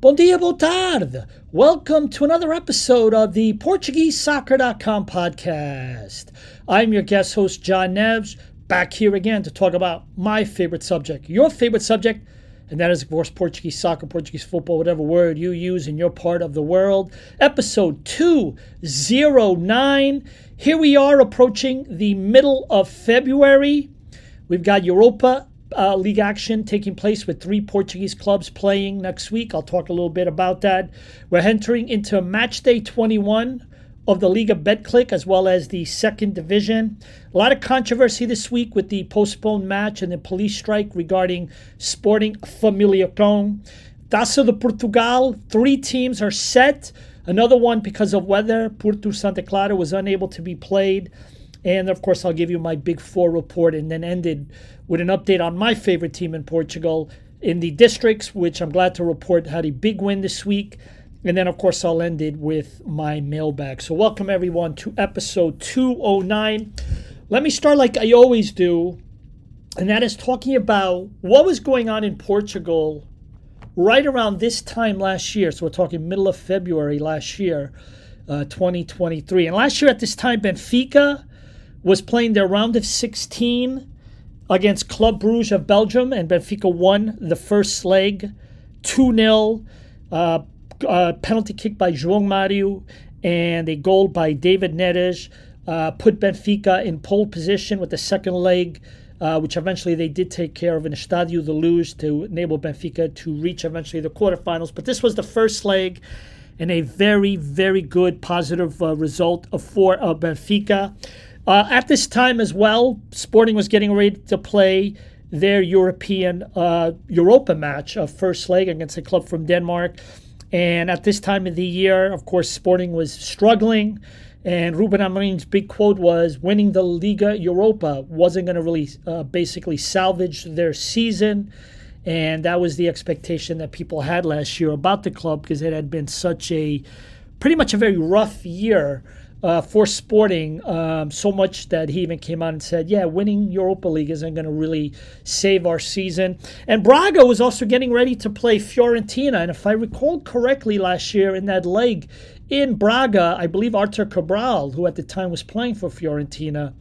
Bom dia, boa tarde. Welcome to another episode of the PortugueseSoccer.com podcast. I'm your guest host, John Neves, back here again to talk about my favorite subject, your favorite subject, and that is, of course, Portuguese soccer, Portuguese football, whatever word you use in your part of the world. Episode 209. Here we are approaching the middle of February. We've got Europa uh, league action taking place with three Portuguese clubs playing next week. I'll talk a little bit about that. We're entering into match day 21 of the Liga Betclic as well as the second division. A lot of controversy this week with the postponed match and the police strike regarding Sporting Famalicão. Taça de Portugal, three teams are set. Another one because of weather. Porto Santa Clara was unable to be played. And of course, I'll give you my Big Four report and then ended with an update on my favorite team in Portugal in the districts, which I'm glad to report had a big win this week. And then, of course, I'll end it with my mailbag. So, welcome everyone to episode 209. Let me start like I always do, and that is talking about what was going on in Portugal right around this time last year. So, we're talking middle of February last year, uh, 2023. And last year at this time, Benfica was playing their round of 16 against Club Bruges of Belgium, and Benfica won the first leg 2 0. Uh, uh, penalty kick by João Mario and a goal by David Neres uh, put Benfica in pole position with the second leg, uh, which eventually they did take care of in Estádio da Luz to enable Benfica to reach eventually the quarterfinals. But this was the first leg and a very, very good positive uh, result for Benfica. Uh, at this time as well, Sporting was getting ready to play their European uh, Europa match, a first leg against a club from Denmark. And at this time of the year, of course, Sporting was struggling. And Ruben Amorim's big quote was winning the Liga Europa wasn't going to really uh, basically salvage their season. And that was the expectation that people had last year about the club because it had been such a pretty much a very rough year uh, for Sporting um, so much that he even came out and said, "Yeah, winning Europa League isn't going to really save our season." And Braga was also getting ready to play Fiorentina, and if I recall correctly, last year in that leg in Braga, I believe Arthur Cabral, who at the time was playing for Fiorentina,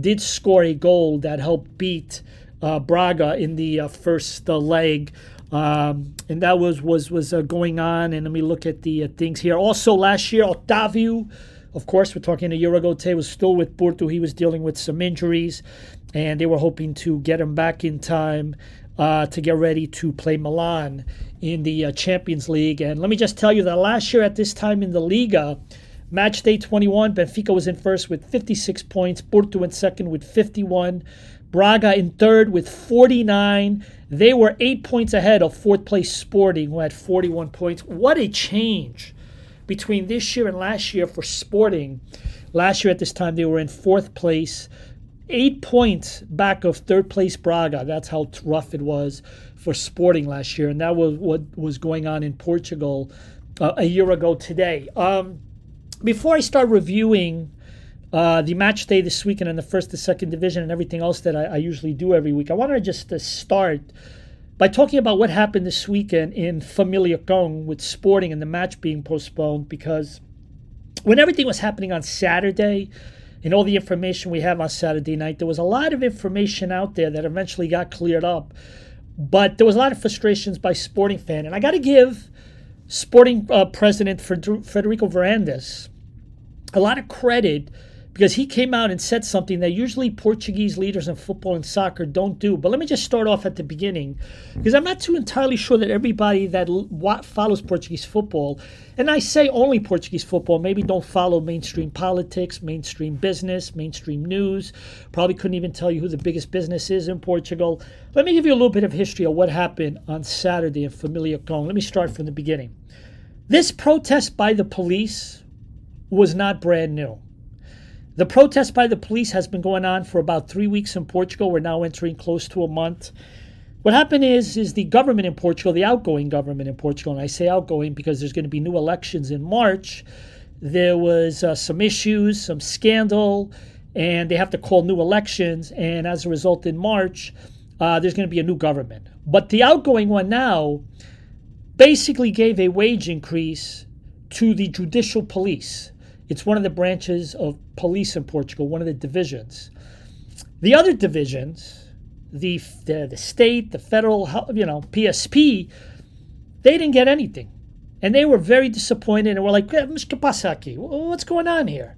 did score a goal that helped beat uh, Braga in the uh, first uh, leg. Um, and that was was was uh, going on. And let me look at the uh, things here. Also, last year, Otavio of course, we're talking a year ago. Tay was still with Porto. He was dealing with some injuries, and they were hoping to get him back in time uh, to get ready to play Milan in the uh, Champions League. And let me just tell you that last year at this time in the Liga, match day 21, Benfica was in first with 56 points, Porto in second with 51. Braga in third with 49. They were eight points ahead of fourth place Sporting, who had 41 points. What a change between this year and last year for Sporting. Last year at this time, they were in fourth place, eight points back of third place Braga. That's how rough it was for Sporting last year. And that was what was going on in Portugal uh, a year ago today. Um, before I start reviewing uh, the match day this weekend in the first and second division and everything else that I, I usually do every week, I wanted to just to start by talking about what happened this weekend in Famalicão with Sporting and the match being postponed because when everything was happening on Saturday and all the information we have on Saturday night, there was a lot of information out there that eventually got cleared up. But there was a lot of frustrations by Sporting fan, and I got to give Sporting uh, President Frederico Varandas a lot of credit because he came out and said something that usually Portuguese leaders in football and soccer don't do. But let me just start off at the beginning because I'm not too entirely sure that everybody that follows Portuguese football, and I say only Portuguese football, maybe don't follow mainstream politics, mainstream business, mainstream news. Probably couldn't even tell you who the biggest business is in Portugal. Let me give you a little bit of history of what happened on Saturday in Famalicão. Let me start from the beginning. This protest by the police was not brand new. The protest by the police has been going on for about three weeks in Portugal. We're now entering close to a month. What happened is, is the government in Portugal, the outgoing government in Portugal, and I say outgoing because there's going to be new elections in March. There was uh, some issues, some scandal, and they have to call new elections. And as a result, in March, uh, there's going to be a new government. But the outgoing one now, basically gave a wage increase to the judicial police. It's one of the branches of police in Portugal, one of the divisions. The other divisions, the, the, the state, the federal, you know, PSP, they didn't get anything. And they were very disappointed and were like, Mr. Pasaki, what's going on here?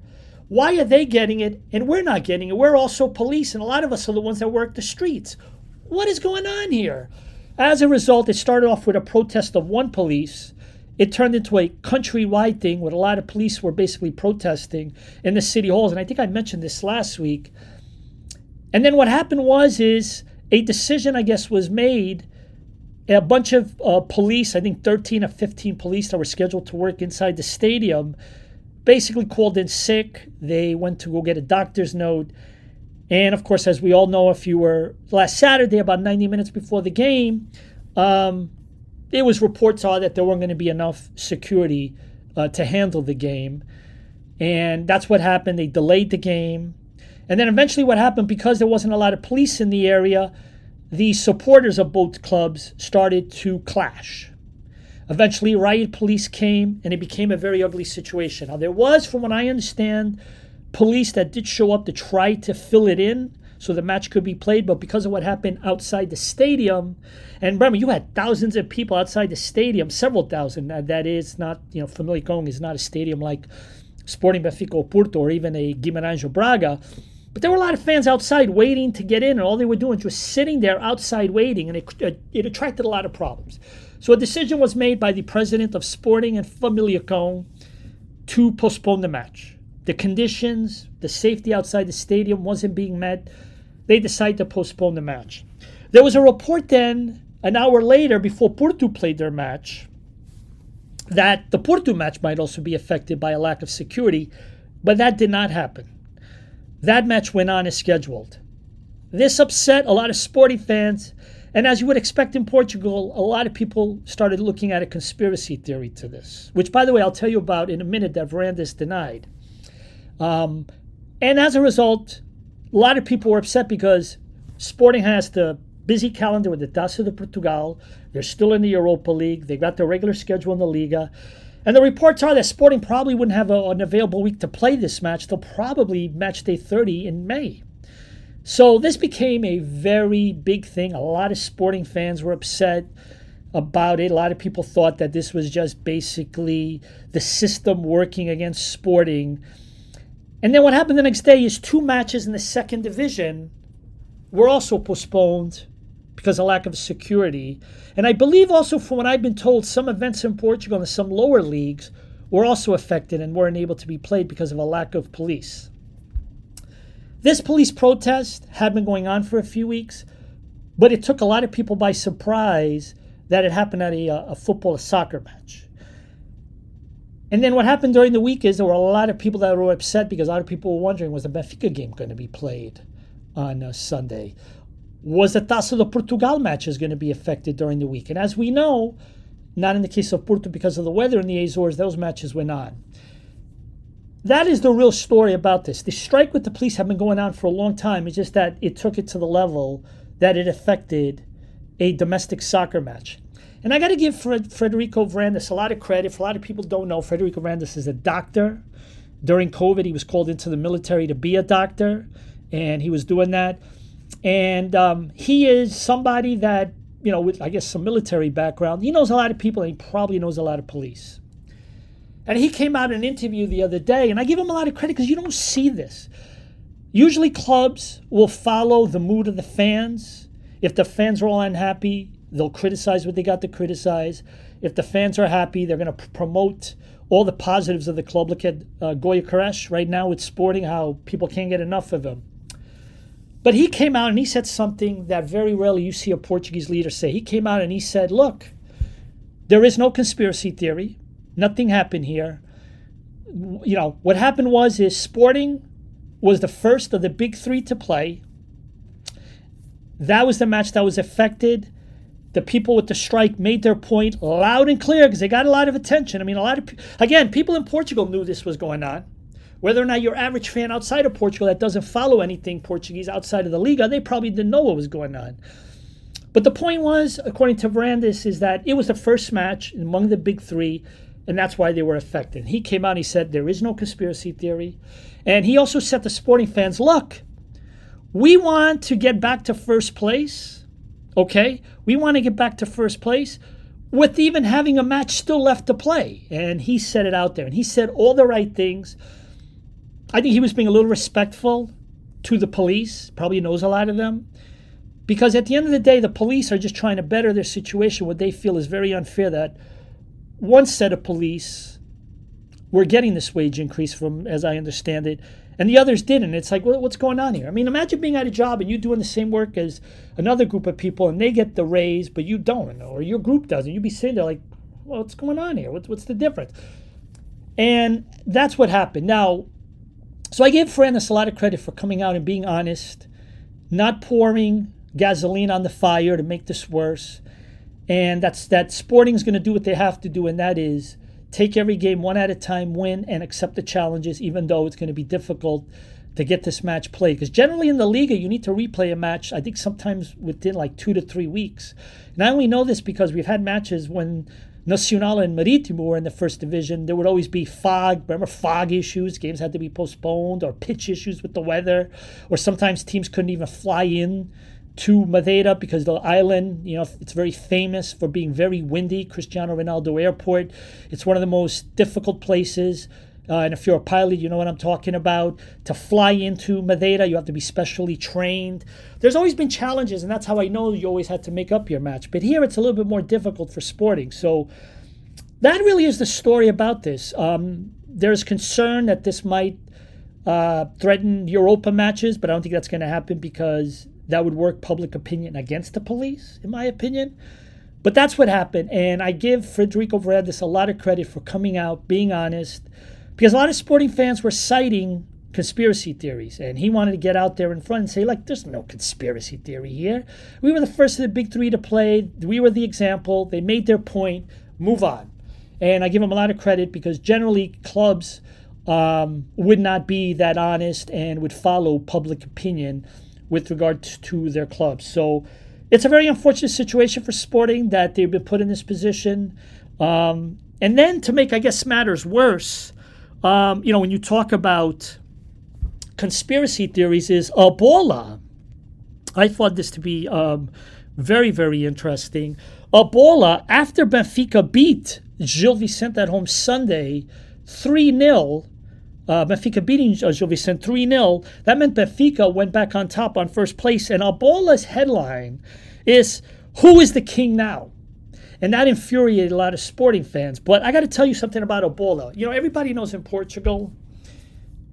Why are they getting it and we're not getting it? We're also police, and a lot of us are the ones that work the streets. What is going on here? As a result, it started off with a protest of one police. It turned into a countrywide thing where a lot of police were basically protesting in the city halls. And I think I mentioned this last week. And then what happened was is a decision, I guess, was made a bunch of uh, police, I think 13 or 15 police that were scheduled to work inside the stadium, basically called in sick. They went to go get a doctor's note. And of course, as we all know, if you were last Saturday, about 90 minutes before the game, um, it was reports are that there weren't going to be enough security uh, to handle the game. And that's what happened. They delayed the game. And then eventually, what happened because there wasn't a lot of police in the area, the supporters of both clubs started to clash. Eventually, riot police came, and it became a very ugly situation. Now, there was, from what I understand, police that did show up to try to fill it in so the match could be played, but because of what happened outside the stadium, and remember, you had thousands of people outside the stadium, several thousand. That is not, you know, Famalicão is not a stadium like Sporting Benfica or Porto or even a Guimarães or Braga. But there were a lot of fans outside waiting to get in, and all they were doing was just sitting there outside waiting, and it, it attracted a lot of problems. So a decision was made by the president of Sporting and Famalicão to postpone the match. The conditions, the safety outside the stadium wasn't being met. They decided to postpone the match. There was a report then, an hour later, before Porto played their match, that the Porto match might also be affected by a lack of security, but that did not happen. That match went on as scheduled. This upset a lot of sporting fans, and as you would expect in Portugal, a lot of people started looking at a conspiracy theory to this, which, by the way, I'll tell you about in a minute that Varandas denied. Um, and as a result, a lot of people were upset because Sporting has the busy calendar with the Taça de Portugal. They're still in the Europa League. They got their regular schedule in the Liga. And the reports are that Sporting probably wouldn't have a, an available week to play this match. They'll probably match day 30 in May. So this became a very big thing. A lot of Sporting fans were upset about it. A lot of people thought that this was just basically the system working against Sporting. And then what happened the next day is two matches in the second division were also postponed because of lack of security. And I believe also, from what I've been told, some events in Portugal and some lower leagues were also affected and weren't able to be played because of a lack of police. This police protest had been going on for a few weeks, but it took a lot of people by surprise that it happened at a, uh, a football, a soccer match. And then what happened during the week is there were a lot of people that were upset because a lot of people were wondering was the Benfica game going to be played on Sunday? was the Taça de Portugal matches going to be affected during the week? And as we know, not in the case of Porto because of the weather in the Azores, those matches went on. That is the real story about this. The strike with the police had been going on for a long time. It's just that it took it to the level that it affected a domestic soccer match. And I got to give Fred, Varandas a lot of credit. For a lot of people don't know, Frederico Varandas is a doctor. During COVID, he was called into the military to be a doctor, and he was doing that. And um, he is somebody that, you know, with, I guess, some military background. He knows a lot of people and he probably knows a lot of police. And he came out in an interview the other day, and I give him a lot of credit because you don't see this. Usually, clubs will follow the mood of the fans. If the fans are all unhappy, they'll criticize what they got to criticize. If the fans are happy, they're going to promote all the positives of the club. Look at uh, Gyökeres right now with Sporting, how people can't get enough of him. But he came out and he said something that very rarely you see a Portuguese leader say. He came out and he said, Look, there is no conspiracy theory. Nothing happened here. You know, what happened was is Sporting was the first of the big three to play. That was the match that was affected. The people with the strike made their point loud and clear because they got a lot of attention. I mean, a lot of, again, people in Portugal knew this was going on. Whether or not your average fan outside of Portugal that doesn't follow anything Portuguese outside of the Liga, they probably didn't know what was going on. But the point was, according to Varandas, is that it was the first match among the big three, and that's why they were affected. He came out and he said there is no conspiracy theory. And he also said to sporting fans, look, we want to get back to first place, okay? We want to get back to first place with even having a match still left to play. And he said it out there, and he said all the right things. I think he was being a little respectful to the police, probably knows a lot of them. Because at the end of the day, the police are just trying to better their situation. What they feel is very unfair that one set of police were getting this wage increase from, as I understand it, and the others didn't. It's like, what's going on here? I mean, imagine being at a job and you doing the same work as another group of people, and they get the raise, but you don't, or your group doesn't. You'd be sitting there like, well, what's going on here? What's, what's the difference? And that's what happened. Now, so I gave Varandas a lot of credit for coming out and being honest, not pouring gasoline on the fire to make this worse. And that's that Sporting's going to do what they have to do, and that is take every game one at a time, win, and accept the challenges, even though it's going to be difficult to get this match played. Because generally in the Liga, you need to replay a match, I think sometimes within like two to three weeks. And I only know this because we've had matches when Nacional and Maritimo were in the first division. There would always be fog, remember fog issues, games had to be postponed, or pitch issues with the weather, or sometimes teams couldn't even fly in to Madeira because the island, you know, it's very famous for being very windy. Cristiano Ronaldo Airport. It's one of the most difficult places. Uh, and if you're a pilot, you know what I'm talking about. To fly into Madeira, you have to be specially trained. There's always been challenges, and that's how I know you always had to make up your match. But here it's a little bit more difficult for sporting. So that really is the story about this. Um, there's concern that this might uh, threaten Europa matches, but I don't think that's going to happen because that would work public opinion against the police, in my opinion. But that's what happened. And I give Federico Varandas a lot of credit for coming out, being honest, because a lot of sporting fans were citing conspiracy theories. And he wanted to get out there in front and say, like, there's no conspiracy theory here. We were the first of the big three to play. We were the example. They made their point. Move on. And I give him a lot of credit because generally clubs um, would not be that honest and would follow public opinion with regard to their clubs. So it's a very unfortunate situation for Sporting that they've been put in this position. Um, and then to make, I guess, matters worse, um, you know, when you talk about conspiracy theories, is A Bola. I thought this to be um, very, very interesting. A Bola, after Benfica beat Gil Vicente at home Sunday 3 0, uh, Benfica beating uh, Gil Vicente 3 0. That meant Benfica went back on top on first place. And A Bola's headline is Who is the king now? And that infuriated a lot of sporting fans. But I got to tell you something about A Bola. You know, everybody knows in Portugal,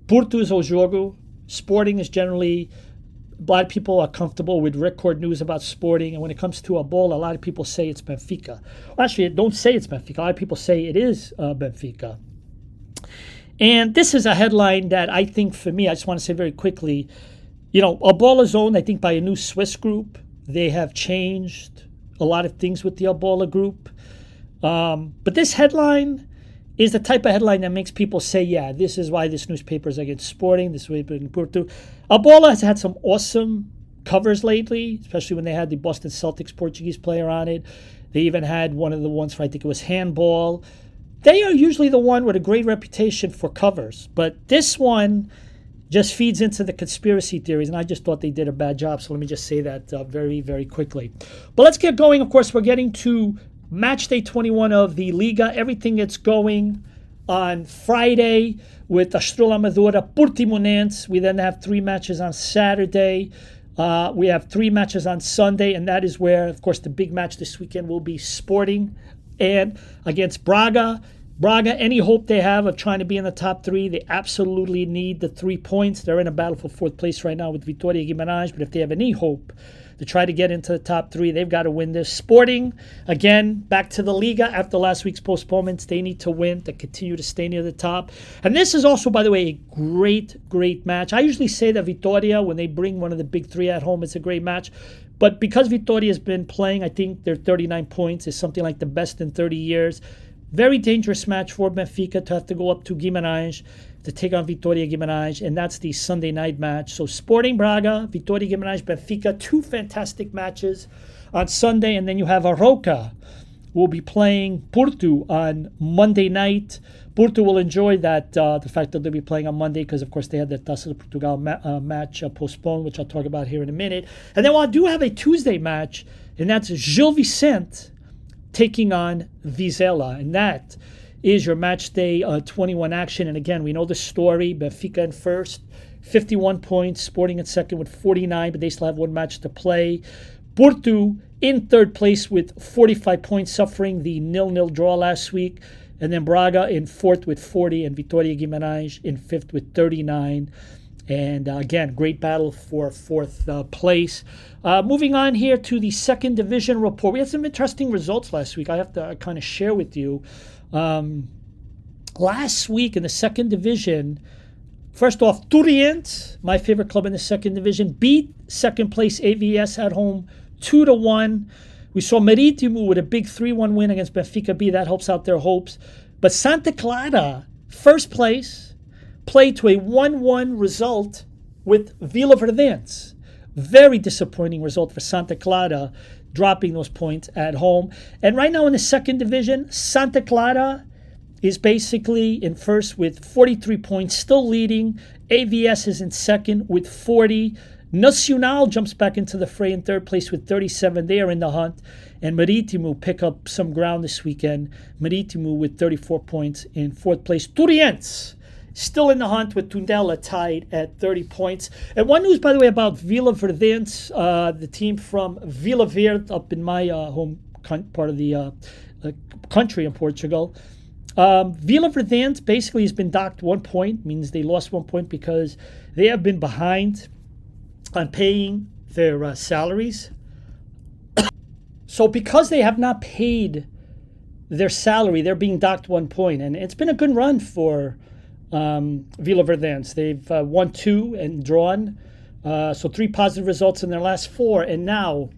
Porto is o jogo. Sporting is generally, of people are comfortable with record news about sporting. And when it comes to A Bola, a lot of people say it's Benfica. Actually, don't say it's Benfica. A lot of people say it is uh, Benfica. And this is a headline that I think for me, I just want to say very quickly, you know, A Bola is owned, I think, by a new Swiss group. They have changed a lot of things with the A Bola group. Um, but this headline is the type of headline that makes people say, yeah, this is why this newspaper is against sporting, this way in Porto. A Bola has had some awesome covers lately, especially when they had the Boston Celtics Portuguese player on it. They even had one of the ones for, I think it was handball. They are usually the one with a great reputation for covers, but this one just feeds into the conspiracy theories, and I just thought they did a bad job. So let me just say that uh, very, very quickly. But let's get going. Of course, we're getting to match day 21 of the Liga. Everything gets going on Friday with Estrela Amadora Portimonense. We then have three matches on Saturday. Uh, we have three matches on Sunday, and that is where, of course, the big match this weekend will be Sporting and against Braga. Braga, any hope they have of trying to be in the top three, they absolutely need the three points. They're in a battle for fourth place right now with Vitoria Guimarães, but if they have any hope to try to get into the top three, they've got to win this. Sporting, again, back to the Liga after last week's postponements. They need to win to continue to stay near the top. And this is also, by the way, a great, great match. I usually say that Vitoria, when they bring one of the big three at home, it's a great match. But because Vitoria has been playing, I think their 39 points is something like the best in 30 years. Very dangerous match for Benfica to have to go up to Guimarães to take on Vitoria Guimarães, and that's the Sunday night match. So Sporting Braga, Vitoria Guimarães, Benfica, two fantastic matches. on Sunday, and then you have Arouca. We'll be playing Porto on Monday night. Porto will enjoy that uh, the fact that they'll be playing on Monday because, of course, they had the Taça de Portugal ma- uh, match uh, postponed, which I'll talk about here in a minute. And then I do have a Tuesday match, and that's Gil Vicente taking on Vizela, and that is your match day uh, 21 action. And again, we know the story. Benfica in first, 51 points. Sporting in second with 49, but they still have one match to play. Porto in third place with 45 points, suffering the nil-nil draw last week. And then Braga in fourth with 40, and Vitoria Guimarães in fifth with 39. And uh, again, great battle for fourth uh, place. Uh, moving on here to the second division report. We had some interesting results last week. I have to uh, kind of share with you. Um, last week in the second division, first off, Torreense, my favorite club in the second division, beat second place AVS at home two to one. We saw Marítimo with a big 3 1 win against Benfica B. That helps out their hopes. But Santa Clara, first place, played to a 1 1 result with Vila Verdense. Very disappointing result for Santa Clara, dropping those points at home. And right now in the second division, Santa Clara is basically in first with 43 points, still leading. AVS is in second with 40. Nacional jumps back into the fray in third place with 37. They are in the hunt. And Marítimo pick up some ground this weekend. Marítimo with 34 points in fourth place. Torreense still in the hunt with Tondela tied at 30 points. And one news, by the way, about Vila Verdense, uh, the team from Vila Verde up in my uh, home con- part of the uh, country in Portugal. Um, Vila Verdense basically has been docked one point, means they lost one point because they have been behind on paying their uh, salaries. so because they have not paid their salary, they're being docked one point. and it's been a good run for um, Vila Verdense. They've uh, won two and drawn, uh, so three positive results in their last four, and now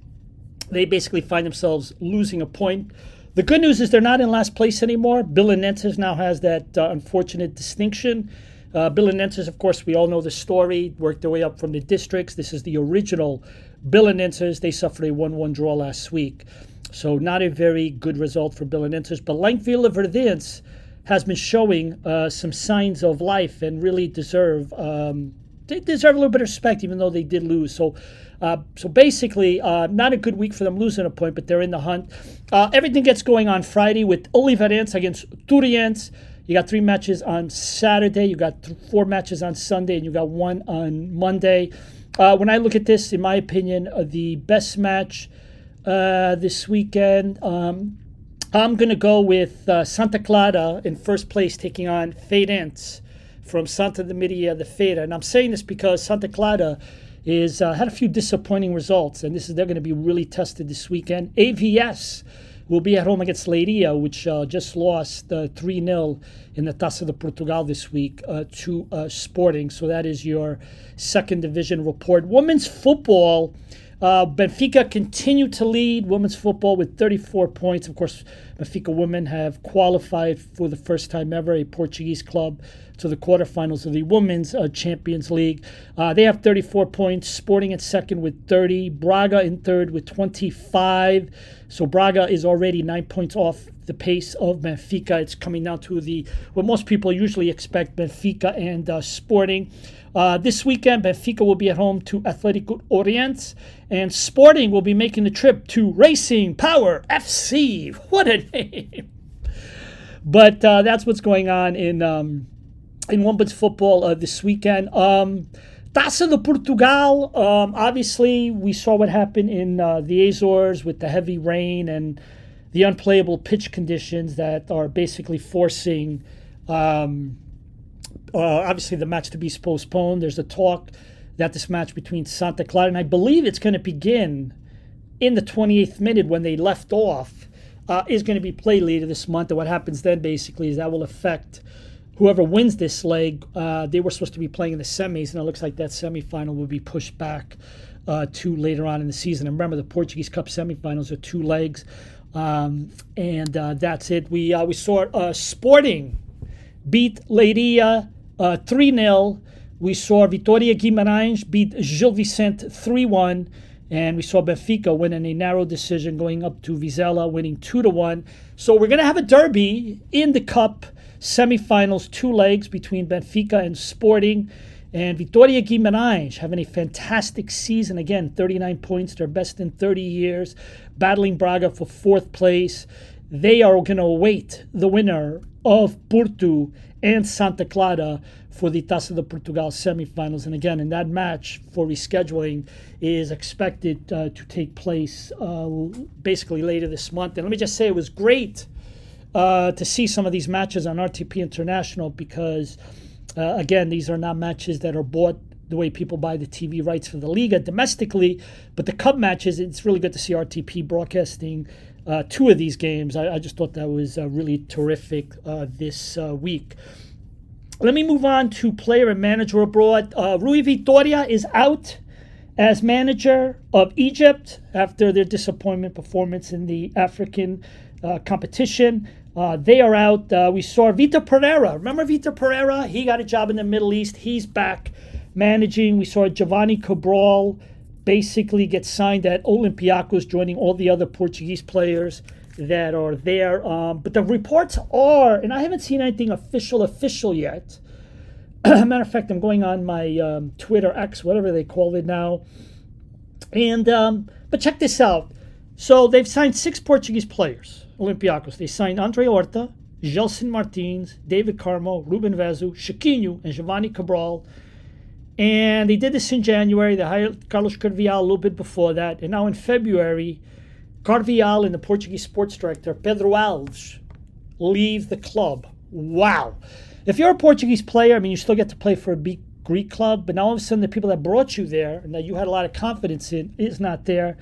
they basically find themselves losing a point. The good news is they're not in last place anymore. Belenenses now has that uh, unfortunate distinction uh, Belenenses, of course, we all know the story, worked their way up from the districts. This is the original Belenenses. They suffered a 1 1 draw last week. So, not a very good result for Belenenses. But like Vila Verdense has been showing uh, some signs of life and really deserve. Um, they deserve a little bit of respect, even though they did lose. So, uh, so basically, uh, not a good week for them losing a point, but they're in the hunt. Uh, everything gets going on Friday with Oliveirense against Torreense. You got three matches on Saturday. You got th- four matches on Sunday, and you got one on Monday. Uh, when I look at this, in my opinion, uh, the best match uh, this weekend, um, I'm going to go with uh, Santa Clara in first place, taking on Feirense from Santa de Maria de Feira. And I'm saying this because Santa Clara is uh, had a few disappointing results, and this is they're going to be really tested this weekend. AVS will be at home against Leiria, which uh, just lost uh, 3 uh, 0 in the Taça de Portugal this week uh, to uh, Sporting. So that is your second division report. Women's football. Uh, Benfica continue to lead women's football with 34 points. Of course, Benfica women have qualified for the first time ever, a Portuguese club, to the quarterfinals of the Women's uh, Champions League. Uh, they have 34 points. Sporting at second with 30. Braga in third with 25. So Braga is already nine points off the pace of Benfica. It's coming down to the what most people usually expect Benfica and uh, Sporting. Uh, this weekend, Benfica will be at home to Atletico Ouriense, and Sporting will be making the trip to Racing Power FC. What a name! But uh, that's what's going on in um, in women's football uh, this weekend. Um, Taça de Portugal, um, obviously, we saw what happened in uh, the Azores with the heavy rain and the unplayable pitch conditions that are basically forcing, um, uh, obviously, the match to be postponed. There's a talk that this match between Santa Clara, and I believe it's going to begin in the 28th minute when they left off, uh, is going to be played later this month. And what happens then, basically, is that will affect whoever wins this leg, uh, they were supposed to be playing in the semis, and it looks like that semifinal will be pushed back uh, to later on in the season. And remember, the Portuguese Cup semifinals are two legs, um, and uh, that's it. We uh, we saw uh, Sporting beat Leiria uh, three 0 We saw Vitoria Guimarães beat Gil Vicente three one. And we saw Benfica win in a narrow decision, going up to Vizela, winning two to one. So we're going to have a derby in the cup semifinals, two legs between Benfica and Sporting. And Vitoria Guimarães having a fantastic season again, 39 points, their best in 30 years, battling Braga for fourth place. They are going to await the winner of Porto and Santa Clara for the Taça de Portugal semifinals. And again, in that match for rescheduling is expected uh, to take place uh, basically later this month. And let me just say, it was great uh, to see some of these matches on RTP International because, uh, again, these are not matches that are bought the way people buy the TV rights for the Liga domestically. But the Cup matches, it's really good to see RTP broadcasting. Uh, two of these games. I, I, just thought that was uh, really terrific this week. Let me move on to player and manager abroad. Uh, Rui Vitoria is out as manager of Egypt after their disappointment performance in the African uh, competition. Uh, they are out. Uh, we saw Vitor Pereira. Remember Vitor Pereira? He got a job in the Middle East. He's back managing. We saw Giovanni Cabral basically get signed at Olympiacos, joining all the other Portuguese players that are there. Um, but the reports are, and I haven't seen anything official, official yet. Matter of fact, I'm going on my um, Twitter X, whatever they call it now. And um, but check this out. So they've signed six Portuguese players, Olympiacos. They signed Andre Horta, Gelson Martins, David Carmo, Ruben Vezo, Chiquinho, and Giovanni Cabral. And they did this in January. They hired Carlos Carvalhal a little bit before that. And now in February, Carvalhal and the Portuguese sports director, Pedro Alves, leave the club. Wow. If you're a Portuguese player, I mean, you still get to play for a big Greek club, but now all of a sudden the people that brought you there and that you had a lot of confidence in is not there.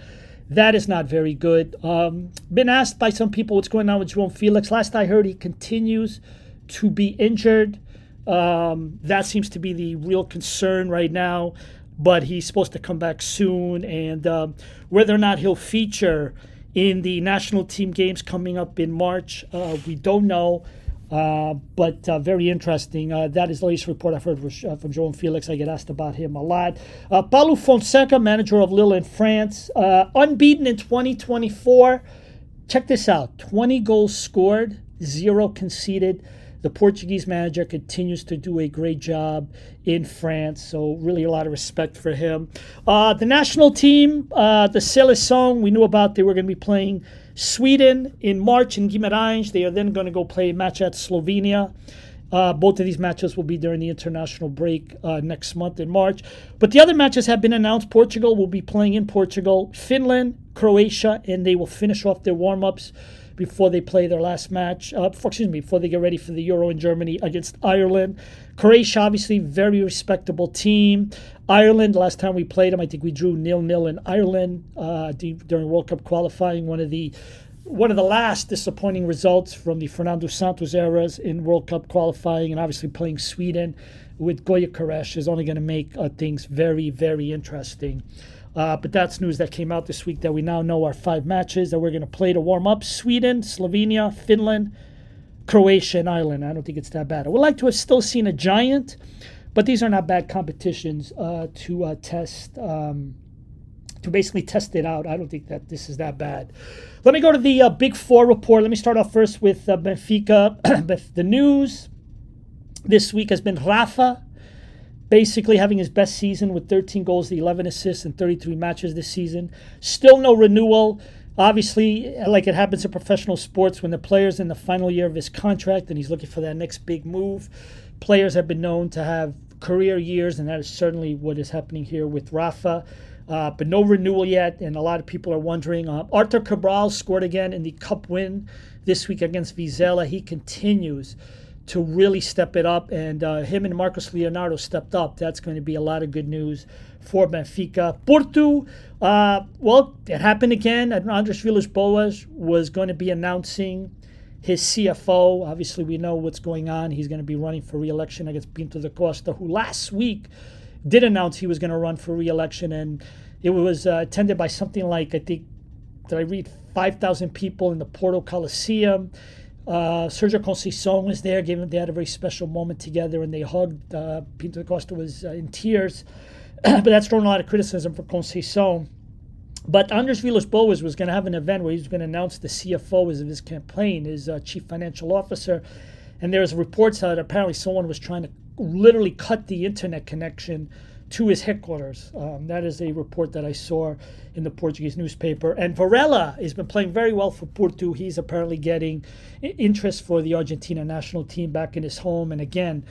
That is not very good. Um, been asked by some people what's going on with João Felix. Last I heard, he continues to be injured. Um, that seems to be the real concern right now but he's supposed to come back soon. And um, whether or not he'll feature in the national team games coming up in March, uh, we don't know. Uh, but uh, very interesting. Uh, that is the latest report I've heard uh, from João Felix. I get asked about him a lot. Uh, Paulo Fonseca, manager of Lille in France, unbeaten in 2024. Check this out 20 goals scored, zero conceded. The Portuguese manager continues to do a great job in France, so really a lot of respect for him. Uh, the national team, uh, the Seleção, we knew about they were going to be playing Sweden in March in Guimarães. They are then going to go play a match at Slovenia. Uh, both of these matches will be during the international break uh, next month in March. But the other matches have been announced. Portugal will be playing in Portugal, Finland, Croatia, and they will finish off their warm ups before they play their last match. Uh, excuse me, before they get ready for the Euro in Germany against Ireland. Croatia, obviously, very respectable team. Ireland, last time we played them, I think we drew nil nil in Ireland uh, during World Cup qualifying. One of the one of the last disappointing results from the Fernando Santos eras in World Cup qualifying, and obviously playing Sweden with Gyökeres is only going to make uh, things very, very interesting. Uh, but that's news that came out this week that we now know our five matches that we're going to play to warm up Sweden, Slovenia, Finland, Croatia, and Ireland. I don't think it's that bad. I would like to have still seen a giant, but these are not bad competitions uh, to uh, test. Um, to basically test it out. I don't think that this is that bad. Let me go to the uh, Big Four report. Let me start off first with uh, Benfica. the news this week has been Rafa basically having his best season with 13 goals, 11 assists, and 33 matches this season. Still no renewal. Obviously, like it happens in professional sports, when the player's in the final year of his contract and he's looking for that next big move, players have been known to have career years, and that is certainly what is happening here with Rafa. Uh, but no renewal yet, and a lot of people are wondering. Uh, Arthur Cabral scored again in the cup win this week against Vizela. He continues to really step it up. And uh, him and Marcos Leonardo stepped up. That's going to be a lot of good news for Benfica. Porto, uh, well, it happened again. Andres Villas-Boas was going to be announcing his CFO. Obviously, we know what's going on. He's going to be running for re-election against Pinto da Costa, who last week did announce he was going to run for re-election, and it was uh, attended by something like I think did I read 5,000 people in the Porto Coliseum. Uh, Sergio Conceição was there. Gave they had a very special moment together, and they hugged. Uh, Pinto Costa was uh, in tears, but that's drawn a lot of criticism for Conceição. But Andres Villas-Boas was going to have an event where he was going to announce the CFO of his campaign, his uh, chief financial officer. And there's reports that apparently someone was trying to literally cut the internet connection to his headquarters. Um, that is a report that I saw in the Portuguese newspaper. And Varela has been playing very well for Porto. He's apparently getting interest for the Argentina national team back in his home. And again,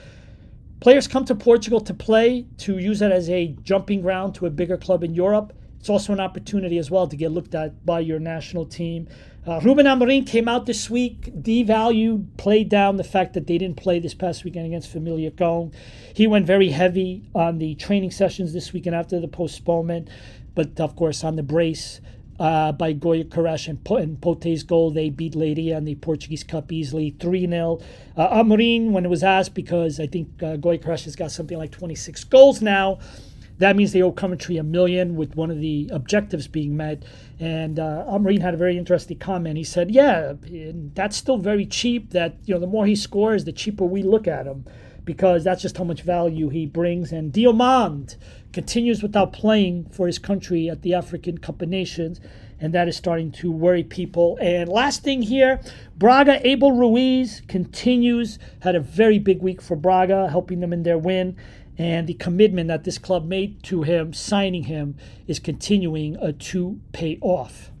players come to Portugal to play, to use it as a jumping ground to a bigger club in Europe. It's also an opportunity as well to get looked at by your national team. Uh, Ruben Amorim came out this week, devalued, played down the fact that they didn't play this past weekend against Famalicão. He went very heavy on the training sessions this weekend after the postponement, but of course on the brace. Uh, by Gyökeres and, and Pote's goal, they beat Leiria in the Portuguese Cup easily 3 0. Uh, Amorim, when it was asked, because I think uh, Gyökeres has got something like 26 goals now, that means they owe Coventry a million with one of the objectives being met. And uh, Amorim had a very interesting comment. He said, "Yeah, that's still very cheap. That you know, the more he scores, the cheaper we look at him, because that's just how much value he brings." And Diomande continues without playing for his country at the African Cup of Nations, and that is starting to worry people. And last thing here, Braga Abel Ruiz continues had a very big week for Braga, helping them in their win and the commitment that this club made to him, signing him, is continuing uh, to pay off.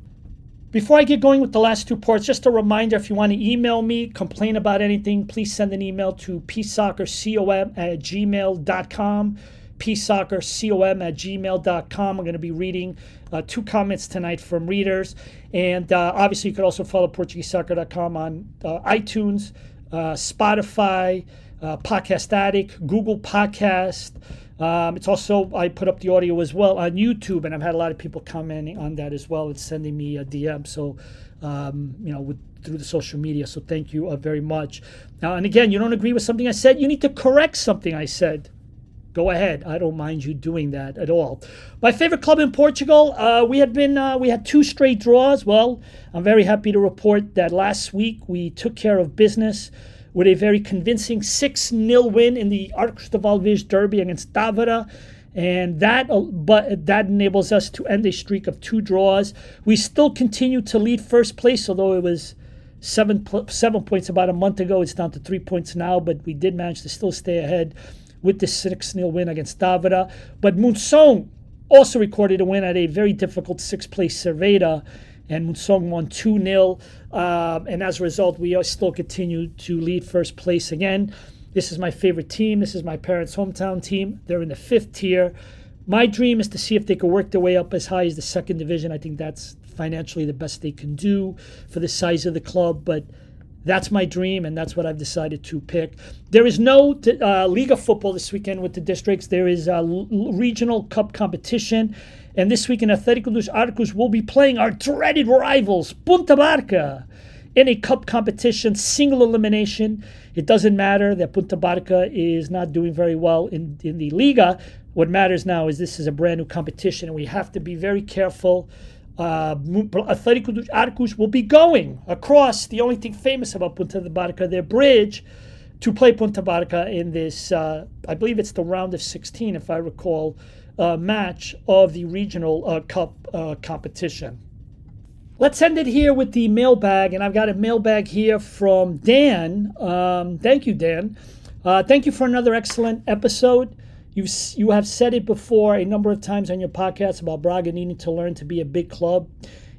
Before I get going with the last two parts, just a reminder if you want to email me, complain about anything, please send an email to peacesoccercom at gmail.com. peacesoccercom at gmail.com. I'm going to be reading uh, two comments tonight from readers. And uh, obviously, you could also follow PortugueseSoccer.com on uh, iTunes, uh, Spotify, uh, Podcast Addict, Google Podcast. Um, it's also I put up the audio as well on YouTube, and I've had a lot of people commenting on that as well and sending me a DM. So, um, you know, with, through the social media. So thank you uh, very much. Now, and again, you don't agree with something I said, you need to correct something I said. Go ahead. I don't mind you doing that at all. My favorite club in Portugal. Uh, we had been uh, we had two straight draws. Well, I'm very happy to report that last week we took care of business with a very convincing 6 0 win in the Arcos de Valdevez Derby against Távora. And that, uh, but that enables us to end a streak of two draws. We still continue to lead first place, although it was seven seven points about a month ago. It's down to three points now, but we did manage to still stay ahead with the 6 0 win against Távora. But Monção also recorded a win at a very difficult sixth place Cerveda and Monção won 2 0. Um, and as a result, we still continue to lead first place again. This is my favorite team. This is my parents' hometown team. They're in the fifth tier. My dream is to see if they can work their way up as high as the second division. I think that's financially the best they can do for the size of the club. But that's my dream, and that's what I've decided to pick. There is no uh, Liga football this weekend with the districts. There is a l- regional cup competition, and this weekend, Atlético dos Arcos will be playing our dreaded rivals, Punta Barca, in a cup competition, single elimination. It doesn't matter that Punta Barca is not doing very well in, in the Liga. What matters now is this is a brand new competition, and we have to be very careful. Uh, Atlético dos Arcos will be going across the only thing famous about Punta de Barca, their bridge, to play Punta Barca in this, uh, I believe it's the round of 16, if I recall, uh, match of the regional uh, cup uh, competition. Let's end it here with the mailbag, and I've got a mailbag here from Dan. Um, thank you, Dan. Uh, thank you for another excellent episode. You've you have said it before a number of times on your podcast about Braga needing to learn to be a big club.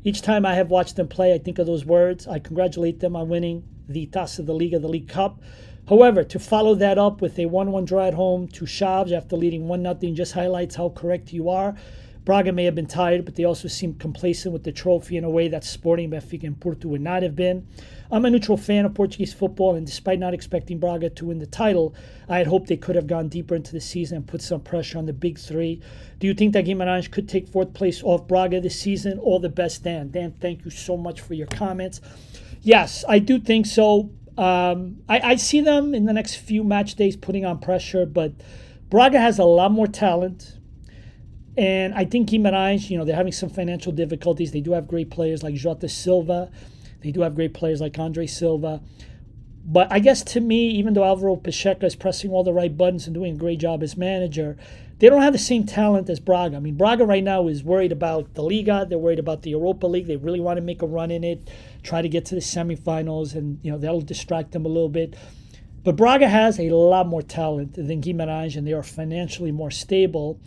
Each time I have watched them play, I think of those words. I congratulate them on winning the Taça da Liga, the League Cup. However, to follow that up with a 1 1 draw at home to Chaves after leading 1 0 just highlights how correct you are. Braga may have been tired, but they also seemed complacent with the trophy in a way that Sporting Benfica and Porto would not have been. I'm a neutral fan of Portuguese football, and despite not expecting Braga to win the title, I had hoped they could have gone deeper into the season and put some pressure on the big three. Do you think that Guimarães could take fourth place off Braga this season? All the best, Dan. Dan, thank you so much for your comments. Yes, I do think so. Um, I, I see them in the next few match days putting on pressure, but Braga has a lot more talent. And I think Guimarães, you know, they're having some financial difficulties. They do have great players like Jota Silva. They do have great players like Andre Silva. But I guess to me, even though Alvaro Pacheco is pressing all the right buttons and doing a great job as manager, they don't have the same talent as Braga. I mean, Braga right now is worried about the Liga. They're worried about the Europa League. They really want to make a run in it, try to get to the semifinals, and you know that'll distract them a little bit. But Braga has a lot more talent than Guimarães, and they are financially more stable.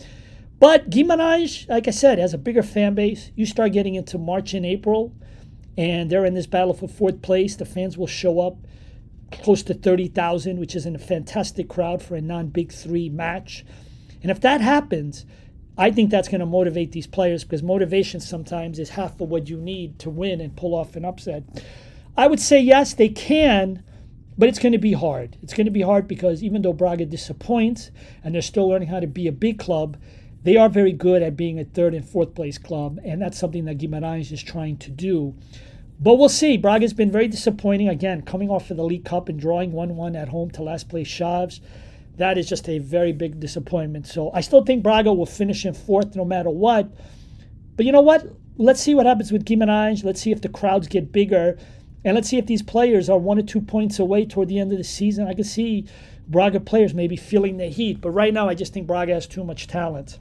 But Guimarães, like I said, has a bigger fan base. You start getting into March and April, and they're in this battle for fourth place. The fans will show up close to 30,000, which is a fantastic crowd for a non Big Three match. And if that happens, I think that's going to motivate these players because motivation sometimes is half of what you need to win and pull off an upset. I would say yes, they can, but it's going to be hard. It's going to be hard because even though Braga disappoints and they're still learning how to be a big club, they are very good at being a third and fourth place club, and that's something that Guimarães is trying to do. But we'll see. Braga's been very disappointing. Again, coming off of the League Cup and drawing 1 1 at home to last place Chaves. That is just a very big disappointment. So I still think Braga will finish in fourth no matter what. But you know what? Let's see what happens with Guimarães. Let's see if the crowds get bigger. And let's see if these players are one or two points away toward the end of the season. I can see Braga players maybe feeling the heat. But right now, I just think Braga has too much talent.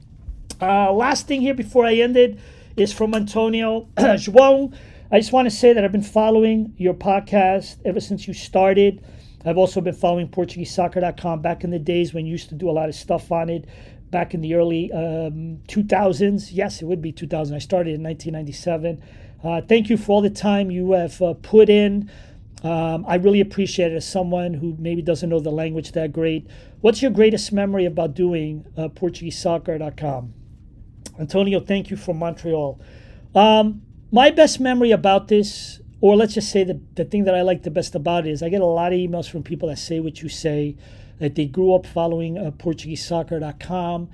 Uh, last thing here before I end it is from Antonio João. I just want to say that I've been following your podcast ever since you started. I've also been following PortugueseSoccer.com back in the days when you used to do a lot of stuff on it back in the early um, 2000s. Yes, it would be 2000. I started in 1997. Uh, thank you for all the time you have uh, put in. Um, I really appreciate it as someone who maybe doesn't know the language that great. What's your greatest memory about doing uh, PortugueseSoccer.com? Antonio, thank you from Montreal. Um, my best memory about this or let's just say the, the thing that I like the best about it is I get a lot of emails from people that say what you say, that they grew up following uh, PortugueseSoccer.com.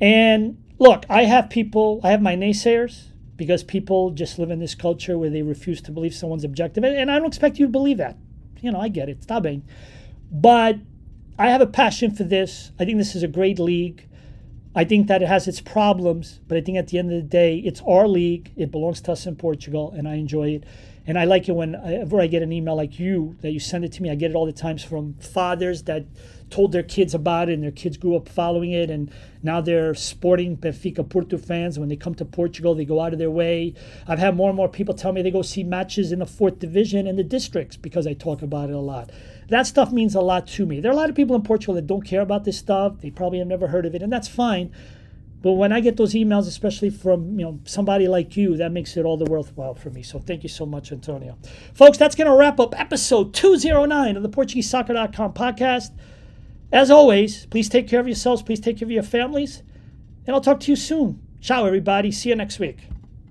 And look, I have people, I have my naysayers because people just live in this culture where they refuse to believe someone's objective. And, I don't expect you to believe that. You know, I get it. Está bem. But I have a passion for this. I think this is a great league. I think that it has its problems, but I think at the end of the day, it's our league. It belongs to us in Portugal, and I enjoy it. And I like it whenever I get an email like you that you send it to me. I get it all the times from fathers that told their kids about it and their kids grew up following it and now they're sporting Benfica Porto fans. When they come to Portugal, they go out of their way. I've had more and more people tell me they go see matches in the fourth division in the districts because I talk about it a lot. That stuff means a lot to me. There are a lot of people in Portugal that don't care about this stuff. They probably have never heard of it, and that's fine. But when I get those emails, especially from you know somebody like you, that makes it all the worthwhile for me. So thank you so much, Antonio. Folks, that's going to wrap up episode 209 of the PortugueseSoccer.com podcast. As always, please take care of yourselves. Please take care of your families. And I'll talk to you soon. Ciao, everybody. See you next week.